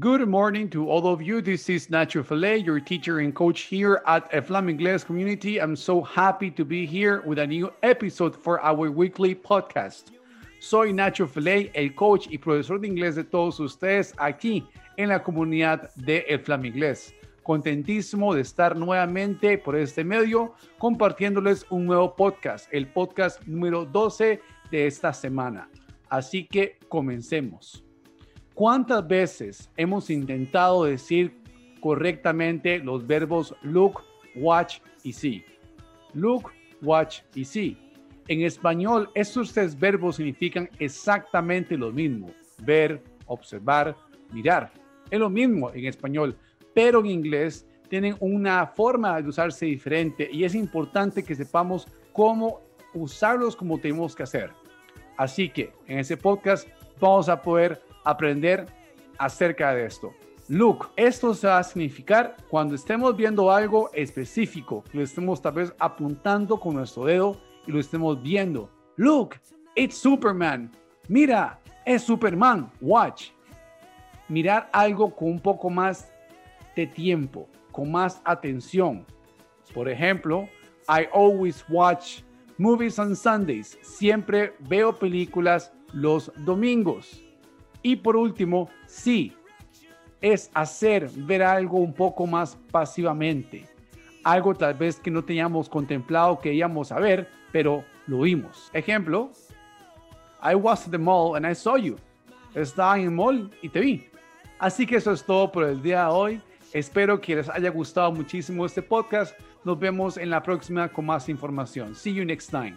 Good morning to all of you. This is Nacho Fillet, your teacher and coach here at Flam Ingles Community. I'm so happy to be here with a new episode for our weekly podcast. Soy Nacho Fillet, el coach y profesor de inglés de todos ustedes aquí en la comunidad de El Flam Inglés. Contentísimo de estar nuevamente por este medio compartiéndoles un nuevo podcast, el podcast número 12 de esta semana. Así que comencemos. ¿Cuántas veces hemos intentado decir correctamente los verbos look, watch y see? Look, watch y see. En español, estos tres verbos significan exactamente lo mismo. Ver, observar, mirar. Es lo mismo en español, pero en inglés tienen una forma de usarse diferente y es importante que sepamos cómo usarlos como tenemos que hacer. Así que en ese podcast vamos a poder aprender acerca de esto. Look, esto se va a significar cuando estemos viendo algo específico, lo estemos tal vez apuntando con nuestro dedo y lo estemos viendo. Look, it's Superman. Mira, es Superman. Watch. Mirar algo con un poco más de tiempo, con más atención. Por ejemplo, I always watch movies on Sundays. Siempre veo películas los domingos. Y por último, sí, es hacer ver algo un poco más pasivamente. Algo tal vez que no teníamos contemplado que íbamos a ver, pero lo vimos. Ejemplo, I was at the mall and I saw you. Estaba en el mall y te vi. Así que eso es todo por el día de hoy. Espero que les haya gustado muchísimo este podcast. Nos vemos en la próxima con más información. See you next time.